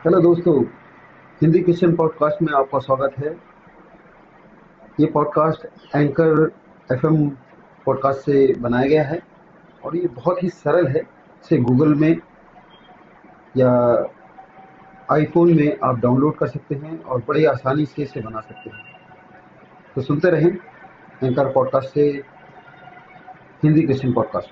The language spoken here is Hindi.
हेलो दोस्तों, हिंदी क्वेश्चन पॉडकास्ट में आपका स्वागत है। ये पॉडकास्ट एंकर एफएम पॉडकास्ट से बनाया गया है और ये बहुत ही सरल है। इसे गूगल में या आईफोन में आप डाउनलोड कर सकते हैं और बड़ी आसानी से इसे बना सकते हैं। तो सुनते रहें एंकर पॉडकास्ट से हिंदी क्वेश्चन पॉडकास्ट।